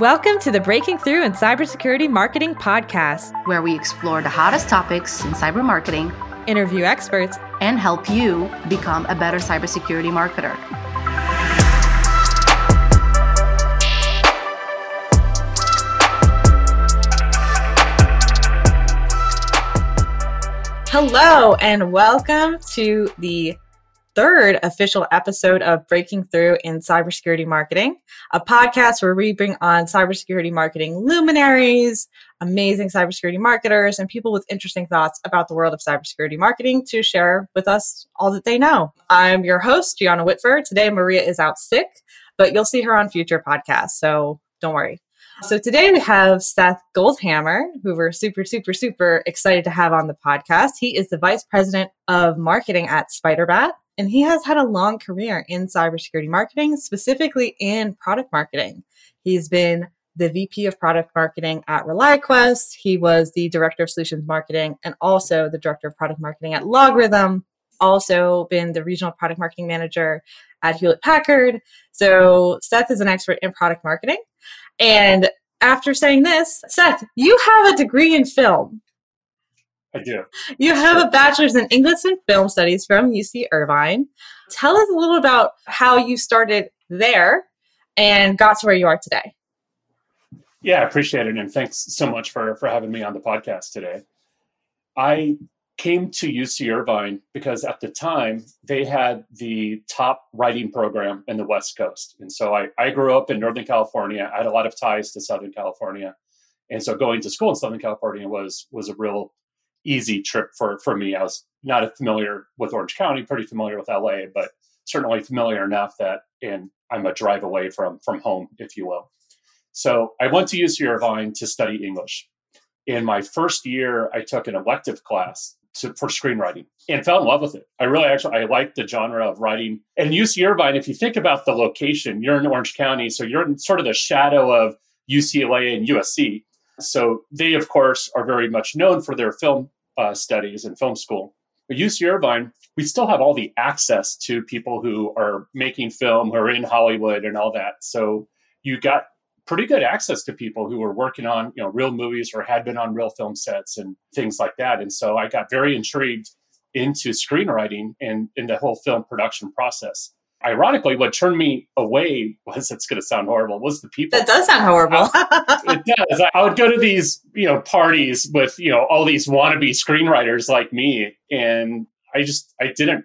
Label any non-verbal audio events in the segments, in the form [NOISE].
Welcome to the Breaking Through in Cybersecurity Marketing podcast, where we explore the hottest topics in cyber marketing, interview experts, and help you become a better cybersecurity marketer. Hello, and welcome to the third official episode of Breaking Through in Cybersecurity Marketing, a podcast where we bring on cybersecurity marketing luminaries, amazing cybersecurity marketers, and people with interesting thoughts about the world of cybersecurity marketing to share with us all that they know. I'm your host, Gianna Whitford. Today, Maria is out sick, but you'll see her on future podcasts, so don't worry. So today we have Seth Goldhammer, who we're super, super, super excited to have on the podcast. He is the Vice President of Marketing at Spyderbat and he has had a long career in cybersecurity marketing, specifically in product marketing. He's been the VP of product marketing at ReliaQuest. He was the director of solutions marketing and also the director of product marketing at LogRhythm. Also been the regional product marketing manager at Hewlett Packard. So Seth is an expert in product marketing. And after saying this, Seth, you have a degree in film. I do. You have a bachelor's in English and Film Studies from UC Irvine. Tell us a little about how you started there and got to where you are today. Yeah, I appreciate it. And thanks so much for, for having me on the podcast today. I came to UC Irvine because at the time they had the top writing program in the West Coast. And so I, I grew up in Northern California. I had a lot of ties to Southern California. And so going to school in Southern California was was a real easy trip for for me. I was not familiar with Orange County, pretty familiar with LA, but certainly familiar enough that and I'm a drive away from from home, if you will. So I went to UC Irvine to study English. In my first year, I took an elective class to, for screenwriting and fell in love with it. I really actually I liked the genre of writing. And UC Irvine, if you think about the location, you're in Orange County, so you're in sort of the shadow of UCLA and USC. So they, of course, are very much known for their film uh, studies and film school. But UC Irvine, we still have all the access to people who are making film, who are in Hollywood and all that. So you got pretty good access to people who were working on you know real movies or had been on real film sets and things like that. And so I got very intrigued into screenwriting and in the whole film production process ironically, what turned me away [LAUGHS] was it's going to sound horrible was the people. That does sound horrible. Uh, it does. I would go to these you know parties with you know all these wannabe screenwriters like me, and I just I didn't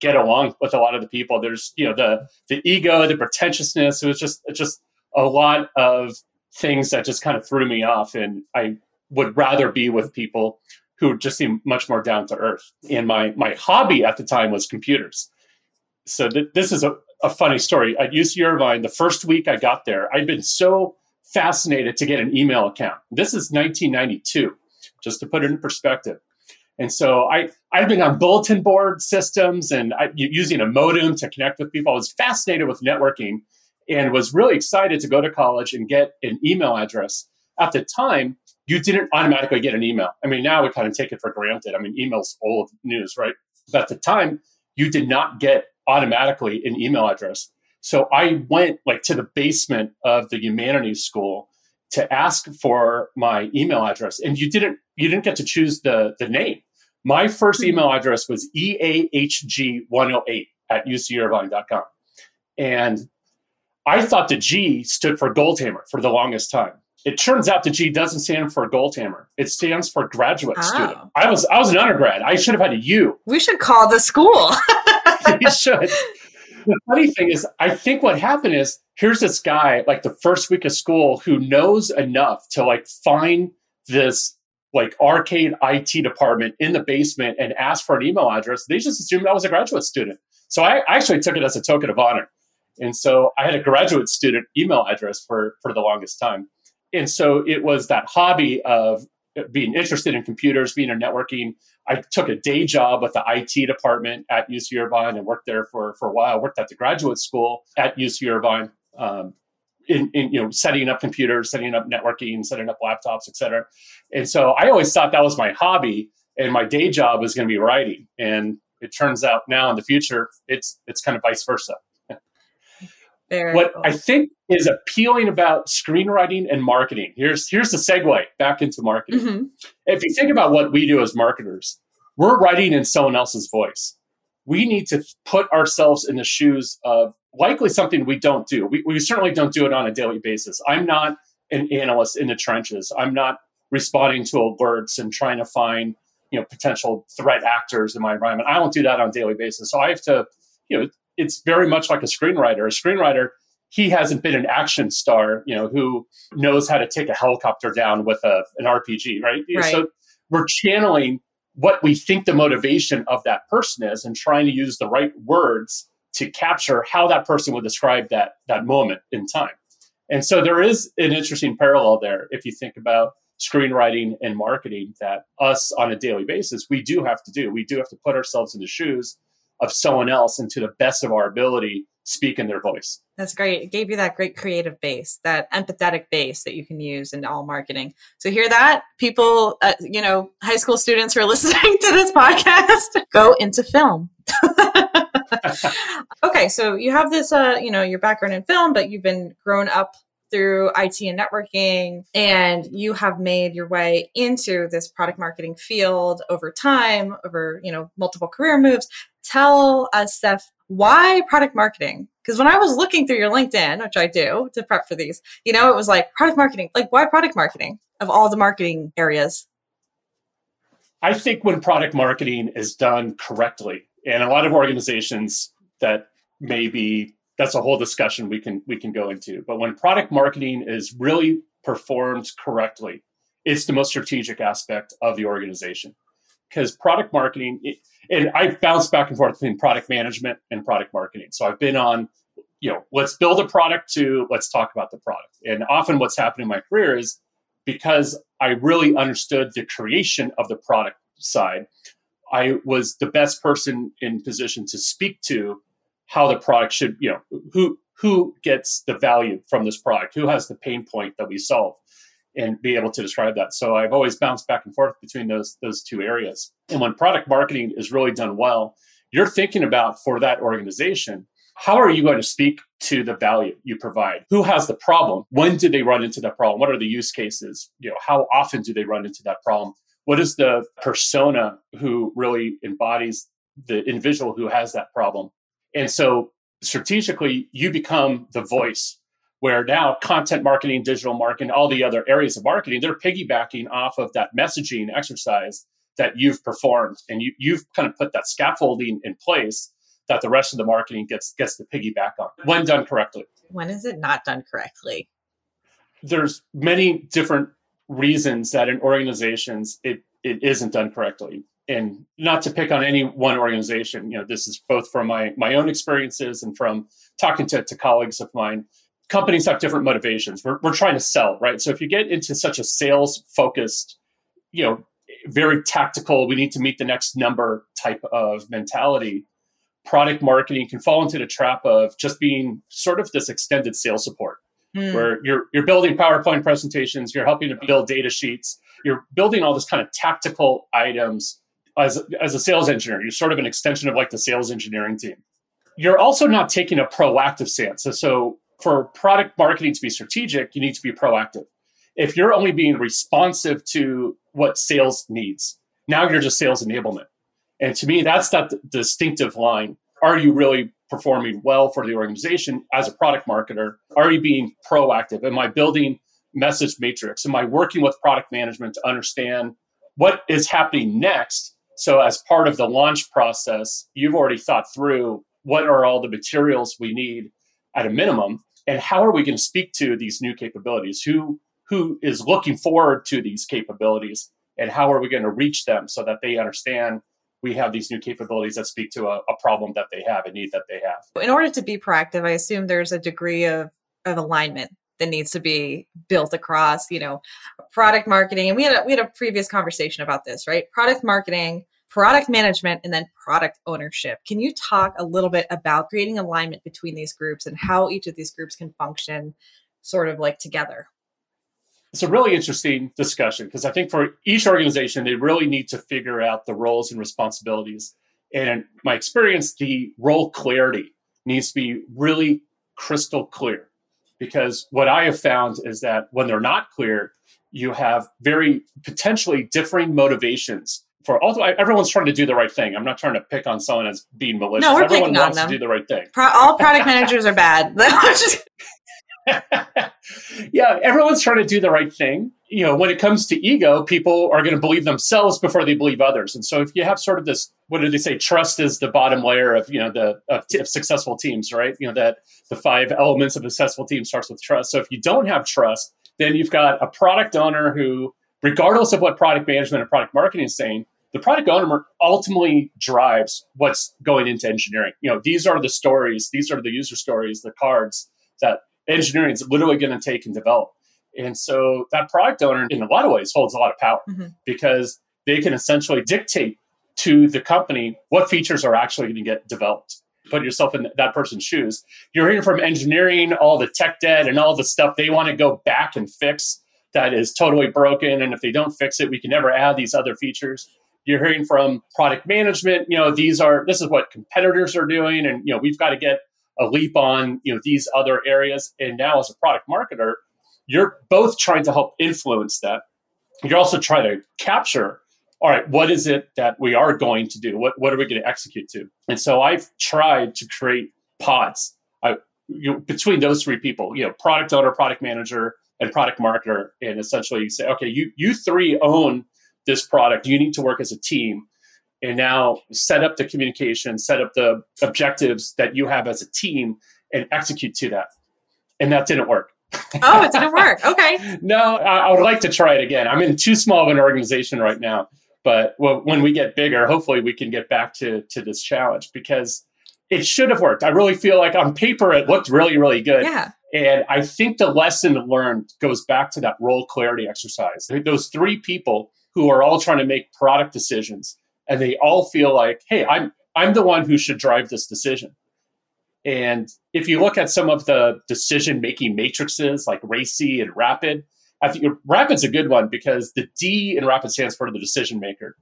get along with a lot of the people. There's you know the the ego, the pretentiousness. It was just just a lot of things that just kind of threw me off, and I would rather be with people who just seem much more down to earth. And my my hobby at the time was computers so th- this is a, a funny story. At UC Irvine, the first week I got there, I'd been so fascinated to get an email account. This is 1992, just to put it in perspective. And so I, I've been on bulletin board systems and I, using a modem to connect with people. I was fascinated with networking and was really excited to go to college and get an email address. At the time, you didn't automatically get an email. I mean, now we kind of take it for granted. I mean, email's old news, right? But at the time, you did not get automatically an email address. So I went like to the basement of the humanities school to ask for my email address. And you didn't you didn't get to choose the the name. My first hmm. email address was EAHG108 at ucirvine.com. And I thought the G stood for Goldhammer for the longest time. It turns out the G doesn't stand for Goldhammer. It stands for graduate oh. student. I was I was an undergrad. I should have had a U. We should call the school. [LAUGHS] [LAUGHS] you should. The funny thing is, I think what happened is here's this guy, like the first week of school, who knows enough to like find this like arcade IT department in the basement and ask for an email address. They just assumed I was a graduate student. So I actually took it as a token of honor. And so I had a graduate student email address for, for the longest time. And so it was that hobby of being interested in computers, being in networking. I took a day job with the IT department at UC Irvine and worked there for, for a while. Worked at the graduate school at UC Irvine, um, in, in, you know setting up computers, setting up networking, setting up laptops, et cetera. And so I always thought that was my hobby, and my day job was going to be writing. And it turns out now in the future, it's it's kind of vice versa. Very what cool. I think is appealing about screenwriting and marketing. Here's here's the segue back into marketing. Mhm. If you think about what we do as marketers, we're writing in someone else's voice. We need to put ourselves in the shoes of likely something we don't do. We, we certainly don't do it on a daily basis. I'm not an analyst in the trenches. I'm not responding to alerts and trying to find you know potential threat actors in my environment. I don't do that on a daily basis. So I have to, you know, it's very much like a screenwriter. A screenwriter, he hasn't been an action star, you know, who knows how to take a helicopter down with a an RPG, right? Right. So we're channeling what we think the motivation of that person is and trying to use the right words to capture how that person would describe that that moment in time. And so there is an interesting parallel there if you think about screenwriting and marketing that us on a daily basis we do have to do. We do have to put ourselves in the shoes of someone else and to the best of our ability speak in their voice. That's great. It gave you that great creative base, that empathetic base that you can use in all marketing. So hear that, people, uh, you know, high school students who are [LAUGHS] listening to this podcast, [LAUGHS] go into film. [LAUGHS] okay, so you have this, uh, you know, your background in film, but you've been grown up through IT and networking, and you have made your way into this product marketing field over time, over you know multiple career moves. Tell us, Steph, why product marketing? Because when I was looking through your LinkedIn, which I do to prep for these, you know, it was like product marketing. Like, why product marketing of all the marketing areas? I think when product marketing is done correctly, and a lot of organizations that maybe that's a whole discussion we can we can go into. But when product marketing is really performed correctly, it's the most strategic aspect of the organization. Because product marketing, and I've bounced back and forth between product management and product marketing. So I've been on, you know, let's build a product to let's talk about the product. And often what's happened in my career is because I really understood the creation of the product side, I was the best person in position to speak to how the product should, you know, who who gets the value from this product, who has the pain point that we solve, and be able to describe that. So I've always bounced back and forth between those those two areas. And when product marketing is really done well, you're thinking about for that organization, how are you going to speak to the value you provide? Who has the problem? When do they run into that problem? What are the use cases? You know, how often do they run into that problem? What is the persona who really embodies the individual who has that problem? And so strategically, you become the voice where now content marketing, digital marketing, all the other areas of marketing, they're piggybacking off of that messaging exercise that you've performed. And you, you've kind of put that scaffolding in place that the rest of the marketing gets gets to piggyback on when done correctly. When is it not done correctly? There's many different reasons that in organizations it, it isn't done correctly and not to pick on any one organization you know this is both from my my own experiences and from talking to, to colleagues of mine companies have different motivations we're, we're trying to sell right so if you get into such a sales focused you know very tactical we need to meet the next number type of mentality product marketing can fall into the trap of just being sort of this extended sales support Hmm. where you're you're building PowerPoint presentations, you're helping to build data sheets, you're building all this kind of tactical items as as a sales engineer. You're sort of an extension of like the sales engineering team. You're also not taking a proactive stance. So, so for product marketing to be strategic, you need to be proactive. If you're only being responsive to what sales needs, now you're just sales enablement. And to me, that's that distinctive line. Are you really performing well for the organization as a product marketer? Are you being proactive? Am I building message matrix? Am I working with product management to understand what is happening next? So, as part of the launch process, you've already thought through what are all the materials we need at a minimum, and how are we going to speak to these new capabilities? Who who is looking forward to these capabilities, and how are we going to reach them so that they understand we have these new capabilities that speak to a, a, problem that they have, a need that they have. In order to be proactive, I assume there's a degree of, of alignment that needs to be built across, you know, product marketing. And we had a, we had a previous conversation about this, right? Product marketing, product management, and then product ownership. Can you talk a little bit about creating alignment between these groups and how each of these groups can function sort of like together? it's a really interesting discussion because I think for each organization, they really need to figure out the roles and responsibilities. And my experience, the role clarity needs to be really crystal clear. Because what I have found is that when they're not clear, you have very potentially differing motivations for also everyone's trying to do the right thing. I'm not trying to pick on someone as being malicious. No, we're Everyone picking on them. to do the right thing. Pro- all product managers are bad. [LAUGHS] [LAUGHS] yeah, everyone's trying to do the right thing. You know, when it comes to ego, people are going to believe themselves before they believe others. And so if you have sort of this, what do they say? Trust is the bottom layer of, you know, the of, t- of successful teams, right? You know, that the five elements of a successful team starts with trust. So if you don't have trust, then you've got a product owner who, regardless of what product management and product marketing is saying, the product owner ultimately drives what's going into engineering. You know, these are the stories, these are the user stories, the cards that engineering is literally going to take and develop. And so that product owner, in a lot of ways, holds a lot of power Mhm. because they can essentially dictate to the company what features are actually going to get developed. Put yourself in that person's shoes. You're hearing from engineering all the tech debt and all the stuff they want to go back and fix that is totally broken. And if they don't fix it, we can never add these other features. You're hearing from product management, you know, these are this is what competitors are doing, and you know, we've got to get a leap on you know these other areas. And now as a product marketer, you're both trying to help influence that. You're also trying to capture, all right, what is it that we are going to do? What what are we going to execute to? And so I've tried to create pods. I, you know, between those three people, you know, product owner, product manager, and product marketer, and essentially you say, okay, you you three own this product. You need to work as a team and now set up the communication, set up the objectives that you have as a team and execute to that. And that didn't work. oh, it didn't work. [LAUGHS] Okay. No, I, I would like to try it again. I'm in too small of an organization right now, but well, when we get bigger, hopefully we can get back to to this challenge because it should have worked. I really feel like on paper it looked really really good. Yeah. And I think the lesson learned goes back to that role clarity exercise. Those three people who are all trying to make product decisions and they all feel like, hey, I'm I'm the one who should drive this decision. And if you look at some of the decision making matrices like RACI and Rapid, I think Rapid's a good one because the D in Rapid stands for the decision maker.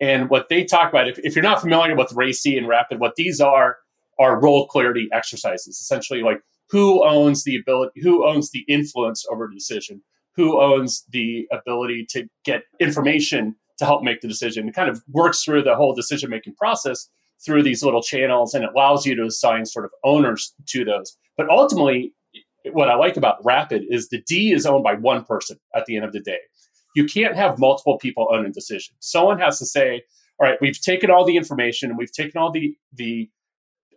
And what they talk about, if, if you're not familiar with RACI and Rapid, what these are are role clarity exercises. Essentially, like who owns the ability, who owns the influence over the decision, who owns the ability to get information to help make the decision. It kind of works through the whole decision making process through these little channels and it allows you to assign sort of owners to those. But ultimately, what I like about Rapid is the D is owned by one person at the end of the day. You can't have multiple people own a decision. Someone has to say, all right, we've taken all the information and we've taken all the the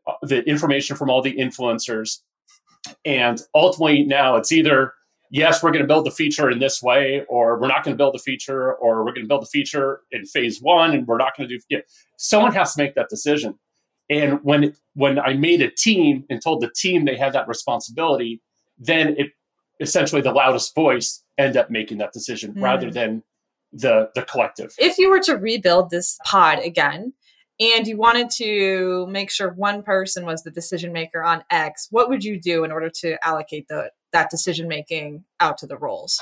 uh, the information from all the influencers and ultimately now it's either yes, we're going to build the feature in this way, or we're not going to build the feature, or we're going to build the feature in phase one, and we're not going to do. Yeah. Someone has to make that decision. And when when I made a team and told the team they had that responsibility, then it essentially the loudest voice end up making that decision Mm. rather than the the collective. If you were to rebuild this pod again and you wanted to make sure one person was the decision maker on X, what would you do in order to allocate the that decision making out to the roles?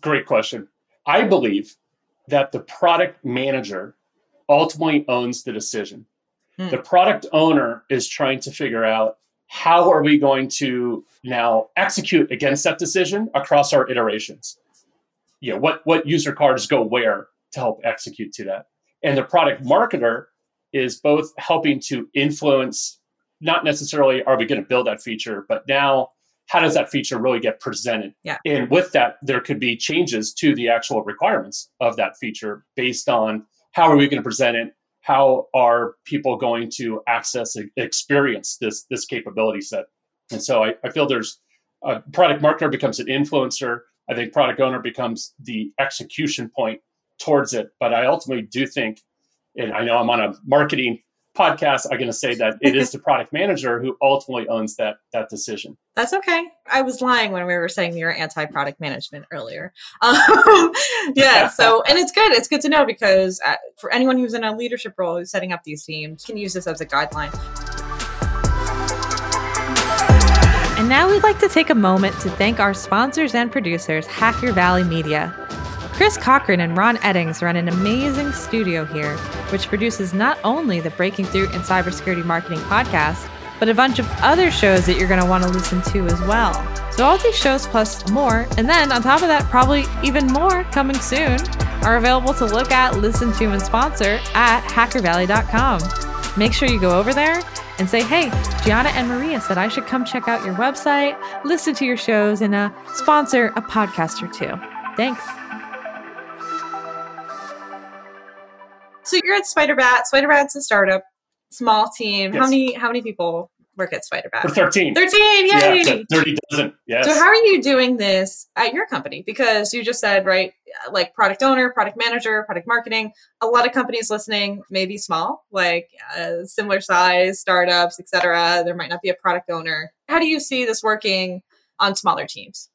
Great question. I believe that the product manager ultimately owns the decision. Hmm. The product owner is trying to figure out how are we going to now execute against that decision across our iterations. You know, what what user cards go where to help execute to that. And the product marketer is both helping to influence not necessarily are we going to build that feature, but now how does that feature really get presented? Yeah. And with that, there could be changes to the actual requirements of that feature based on how are we going to present it? How are people going to access and experience this this capability set? And so I, I feel there's a product marketer becomes an influencer. I think product owner becomes the execution point towards it. But I ultimately do think, and I know I'm on a marketing podcast, I'm going to say that it is the product manager who ultimately owns that that decision. That's okay. I was lying when we were saying you're anti product management earlier. [LAUGHS] Um, yeah. So, and it's good. It's good to know because uh, for anyone who's in a leadership role who's setting up these teams, can use this as a guideline. And now we'd like to take a moment to thank our sponsors and producers, Hacker Valley Media. Chris Cochran and Ron Eddings run an amazing studio here, which produces not only the Breaking Through in Cybersecurity Marketing podcast, but a bunch of other shows that you're going to want to listen to as well. So, all these shows plus more, and then on top of that, probably even more coming soon, are available to look at, listen to, and sponsor at hackervalley.com. Make sure you go over there and say, hey, Gianna and Maria said I should come check out your website, listen to your shows, and uh, sponsor a podcast or two. Thanks. So you're at Spyderbat. Spyderbat's a startup, small team. Yes. How many how many people work at Spyderbat? We're 13. 13, yay! Yeah, 30 dozen. Yes. So how are you doing this at your company? Because you just said, right, like product owner, product manager, product marketing. A lot of companies listening may be small, like uh, similar size startups, etc. There might not be a product owner. How do you see this working on smaller teams?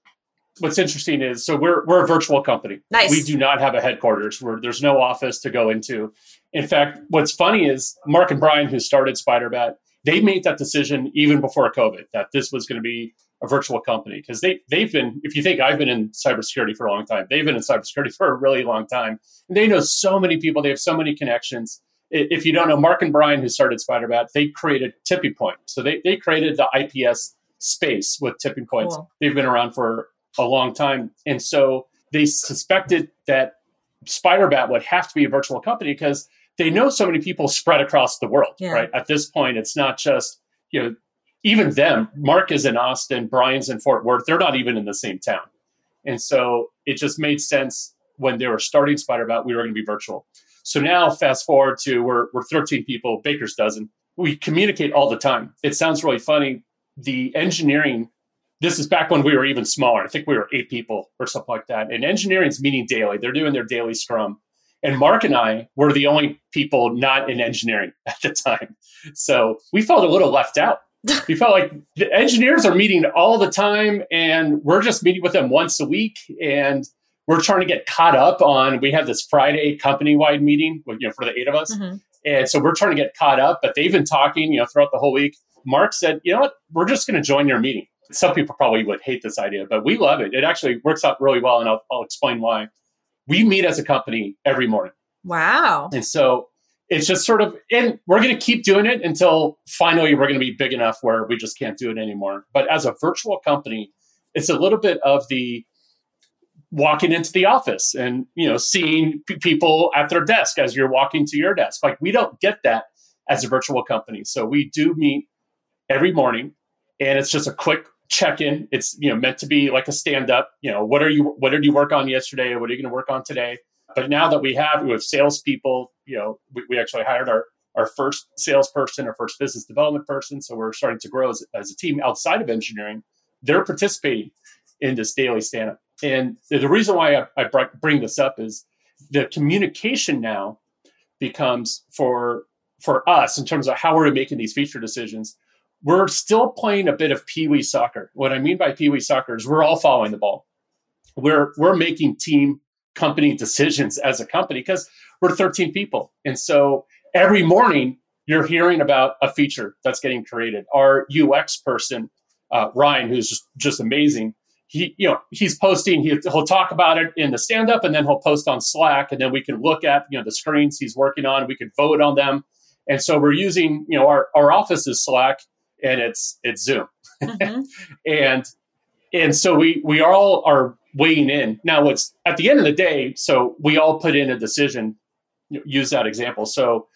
What's interesting is so we're we're a virtual company. Nice. We do not have a headquarters. Where there's no office to go into. In fact, what's funny is Mark and Brian, who started Spyderbat, they made that decision even before COVID that this was going to be a virtual company because they they've been if you think I've been in cybersecurity for a long time they've been in cybersecurity [LAUGHS] for a really long time and they know so many people they have so many connections if you don't know Mark and Brian who started Spyderbat they created Tipping Point so they they created the IPS space with Tipping Points Cool. they've been around for a long time and so they suspected that Spyderbat would have to be a virtual company because they know so many people spread across the world Yeah. right at this point it's not just you know even them, Mark is in Austin, Brian's in Fort Worth. They're not even in the same town. And so it just made sense when they were starting Spyderbat, we were going to be virtual. So now, fast forward to we're, we're 13 people, Baker's dozen. We communicate all the time. It sounds really funny. The engineering, this is back when we were even smaller. I think we were eight people or something like that. And engineering's meeting daily. They're doing their daily scrum. And Mark and I were the only people not in engineering [LAUGHS] at the time. So we felt a little left out [LAUGHS] we felt like the engineers are meeting all the time and we're just meeting with them once a week and we're trying to get caught up on we have this friday company-wide meeting with, you know for the eight of us Mhm. and so we're trying to get caught up but they've been talking you know throughout the whole week mark said you know what we're just going to join your meeting some people probably would hate this idea but we love it it actually works out really well and i'll, I'll explain why we meet as a company every morning Wow. and so it's just sort of, and we're going to keep doing it until finally we're going to be big enough where we just can't do it anymore. But as a virtual company, it's a little bit of the walking into the office and you know seeing p- people at their desk as you're walking to your desk. Like we don't get that as a virtual company, so we do meet every morning, and it's just a quick check-in. It's you know meant to be like a stand-up. You know, what are you what did you work on yesterday? What are you going to work on today? But now that we have we have salespeople, you know, we, we actually hired our our first salesperson, our first business development person. So we're starting to grow as, as a team outside of engineering. They're participating in this daily stand up. And the, reason why I, I bring this up is the communication now becomes for for us in terms of how are we're making these feature decisions. We're still playing a bit of pee wee soccer. What I mean by pee wee soccer is we're all following the ball. We're we're making team company decisions as a company because we're 13 people. And so every morning you're hearing about a feature that's getting created. Our UX person, uh, Ryan, who's just, just amazing, he you know he's posting. He, he'll talk about it in the stand up, and then he'll post on Slack, and then we can look at you know the screens he's working on. We can vote on them, and so we're using you know our our office is Slack, and it's it's Zoom, Mhm. [LAUGHS] and and so we we all are weighing in. Now what's at the end of the day so we all put in a decision use that example. So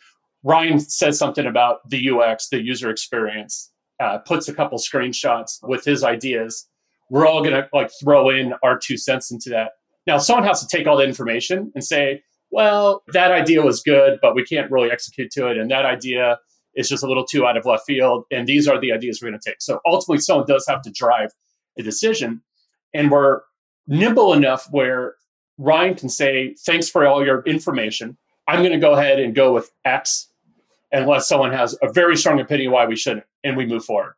ryan says something about the ux the user experience uh, puts a couple screenshots with his ideas. We're all going to like throw in our two cents into that. Now someone has to take all the information and say well that idea was good but we can't really execute to it and that idea is just a little too out of left field and these are the ideas we're going to take so ultimately someone does have to drive a decision and we're nimble enough where Ryan can say, Thanks for all your information. I'm going to go ahead and go with X unless someone has a very strong opinion why we shouldn't, and we move forward.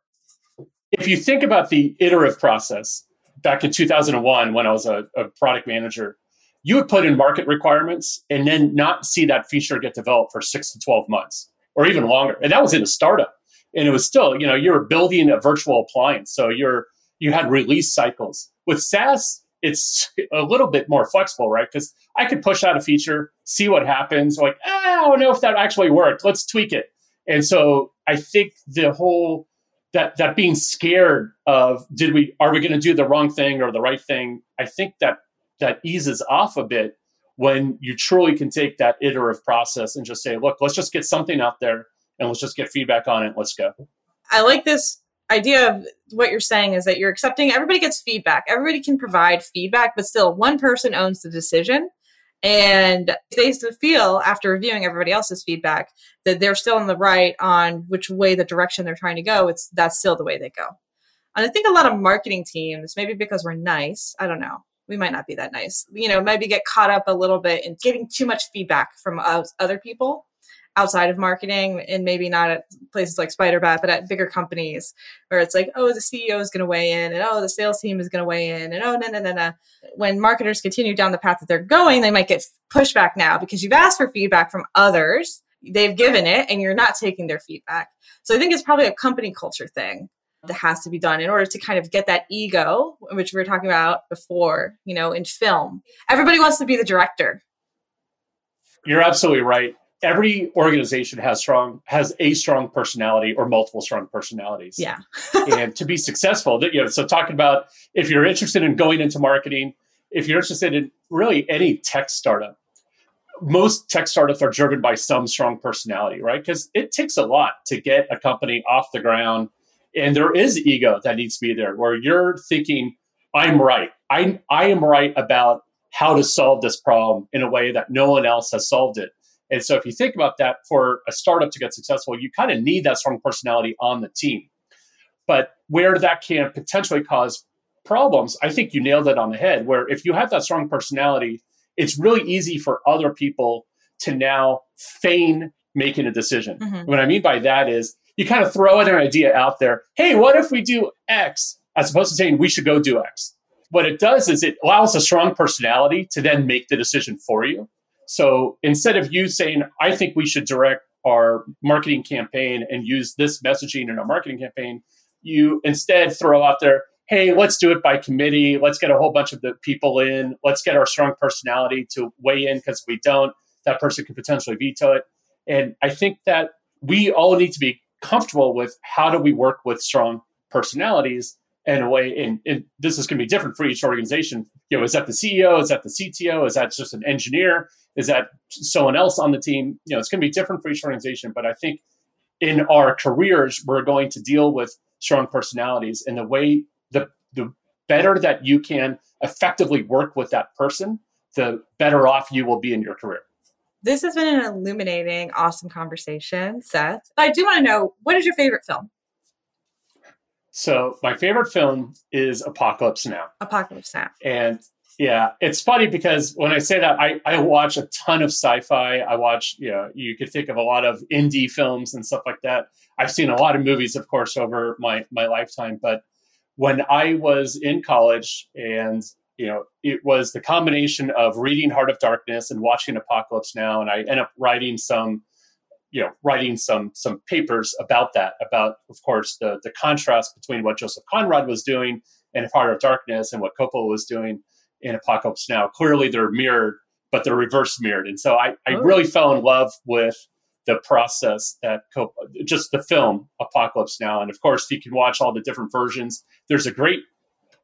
If you think about the iterative process back in 2001 when I was a, a product manager, you would put in market requirements and then not see that feature get developed for six to 12 months or even longer. And that was in a startup. And it was still, you know, you're building a virtual appliance. So you're, you had release cycles. With SaaS, it's a little bit more flexible, right? Because I could push out a feature, see what happens. Like, "Ah, I don't know if that actually worked. Let's tweak it. And so I think the whole that that being scared of did we are we going to do the wrong thing or the right thing? I think that that eases off a bit when you truly can take that iterative process and just say, look, let's just get something out there and let's just get feedback on it. Let's go. I like this idea of what you're saying is that you're accepting everybody gets feedback. Everybody can provide feedback, but still one person owns the decision. And they feel after reviewing everybody else's feedback that they're still in the right on which way the direction they're trying to go. It's that's still the way they go. And I think a lot of marketing teams, maybe because we're nice, I don't know, we might not be that nice. You know, maybe get caught up a little bit in getting too much feedback from other people outside of marketing and maybe not at places like Spyderbat, but at bigger companies where it's like, oh, the CEO is going to weigh in and oh, the sales team is going to weigh in and oh, no, no, no, no. When marketers continue down the path that they're going, they might get pushback now because you've asked for feedback from others. They've given it and you're not taking their feedback. So I think it's probably a company culture thing that has to be done in order to kind of get that ego, which we were talking about before, you know, in film. Everybody wants to be the director. You're absolutely right every organization has strong has a strong personality or multiple strong personalities. Yeah. [LAUGHS] and to be successful, you know, so talking about if you're interested in going into marketing, if you're interested in really any tech startup, most tech startups are driven by some strong personality, right? Because it takes a lot to get a company off the ground. And there is ego that needs to be there where you're thinking, I'm right. I, I am right about how to solve this problem in a way that no one else has solved it. And so if you think about that for a startup to get successful, you kind of need that strong personality on the team. But where that can potentially cause problems, I think you nailed it on the head. Where if you have that strong personality, it's really easy for other people to now feign making a decision. Mm-hmm. What I mean by that is you kind of throw an idea out there. Hey, what if we do X? As opposed to saying we should go do X. What it does is it allows a strong personality to then make the decision for you. So instead of you saying, I think we should direct our marketing campaign and use this messaging in our marketing campaign, you instead throw out there, hey, let's do it by committee. Let's get a whole bunch of the people in. Let's get our strong personality to weigh in because if we don't, that person could potentially veto it. And I think that we all need to be comfortable with how do we work with strong personalities in a way. And, and this is going to be different for each organization. You know, is that the CEO? Is that the CTO? Is that just an engineer? Is that someone else on the team? You know, it's going to be different for each organization. But I think in our careers, we're going to deal with strong personalities, and the way the the better that you can effectively work with that person, the better off you will be in your career. This has been an illuminating, awesome conversation, Seth. I do want to know what is your favorite film? So my favorite film is Apocalypse Now. Apocalypse Now. And yeah, it's funny because when I say that, I, I watch a ton of sci-fi. I watch, you know, you could think of a lot of indie films and stuff like that. I've seen a lot of movies, of course, over my my lifetime. But when I was in college, and you know, it was the combination of reading Heart of Darkness and watching Apocalypse Now, and I end up writing some, you know, writing some some papers about that, about, of course, the the contrast between what Joseph Conrad was doing in Heart of Darkness and what Coppola was doing in Apocalypse Now. Clearly, they're mirrored, but they're reverse mirrored. And so I, I oh. really fell in love with the process that Coppola, just the film Apocalypse Now. And of course, you can watch all the different versions. There's a great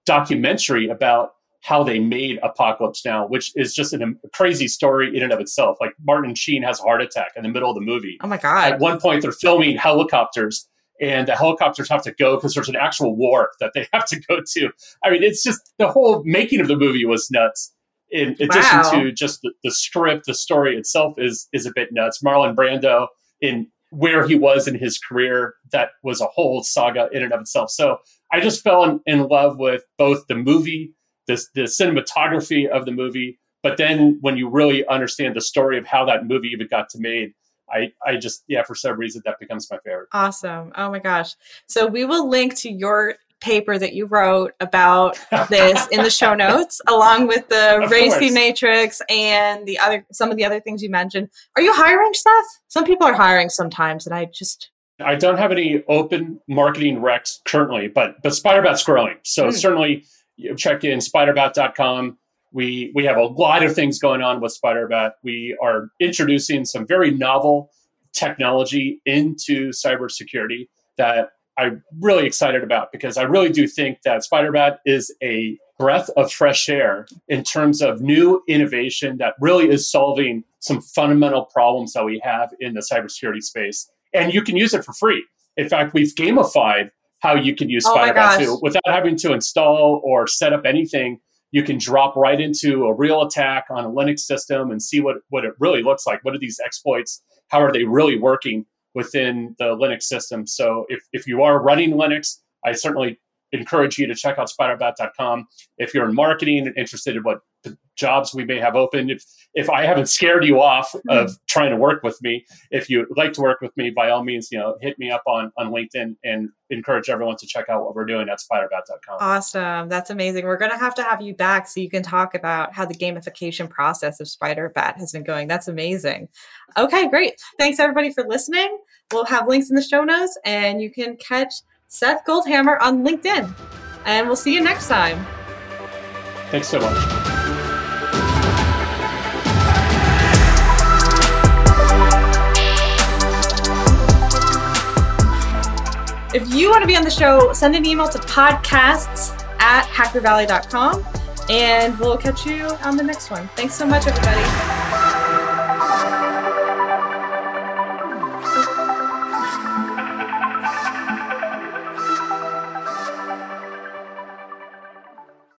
documentary about how they made Apocalypse Now, which is just an, a crazy story in and of itself. Like Martin Sheen has a heart attack in the middle of the movie. Oh my god! At one point, they're filming helicopters, and the helicopters have to go because there's an actual war [LAUGHS] that they have to go to. I mean, it's just the whole making of the movie was nuts. In addition wow. to just the, the script, the story itself is is a bit nuts. Marlon Brando in where he was in his career, that was a whole saga in and of itself. So I just fell in, in love with both the movie, the, the cinematography of the movie, but then when you really understand the story of how that movie even got to made, I, I just, yeah, for some reason that becomes my favorite. Awesome. Oh my gosh. So we will link to your paper that you wrote about this in the show [LAUGHS] notes, along with the RACI Matrix and the other, some of the other things you mentioned. Are you hiring, Seth? Some people are hiring sometimes, and I just. I don't have any open marketing recs currently, but but Spyderbat's growing. So mm. certainly check in spyderbat.com we we have a lot of things going on with Spyderbat. We are introducing some very novel technology into cybersecurity that I'm really excited about because I really do think that Spyderbat is a breath of fresh air in terms of new innovation that really is solving some fundamental problems that we have in the cybersecurity space. And you can use it for free. In fact, we've gamified how you can use Oh my Spyderbat without having to install or set up anything. You can drop right into a real attack on a Linux system and see what, what it really looks like. What are these exploits? How are they really working within the Linux system? So if, if you are running Linux, I certainly encourage you to check out spyderbat.com. If you're in marketing and interested in what jobs we may have open, if if I haven't scared you off hmm. of trying to work with me, if you'd like to work with me, by all means, you know, hit me up on on LinkedIn and encourage everyone to check out what we're doing at spyderbat.com. Awesome. That's amazing. We're going to have to have you back so you can talk about how the gamification process of Spyderbat has been going. That's amazing. Okay, great. Thanks everybody for listening. We'll have links in the show notes and you can catch Seth Goldhammer on LinkedIn. And we'll see you next time. Thanks so much. If you want to be on the show, send an email to podcasts at hackervalley.com and we'll catch you on the next one. Thanks so much, everybody.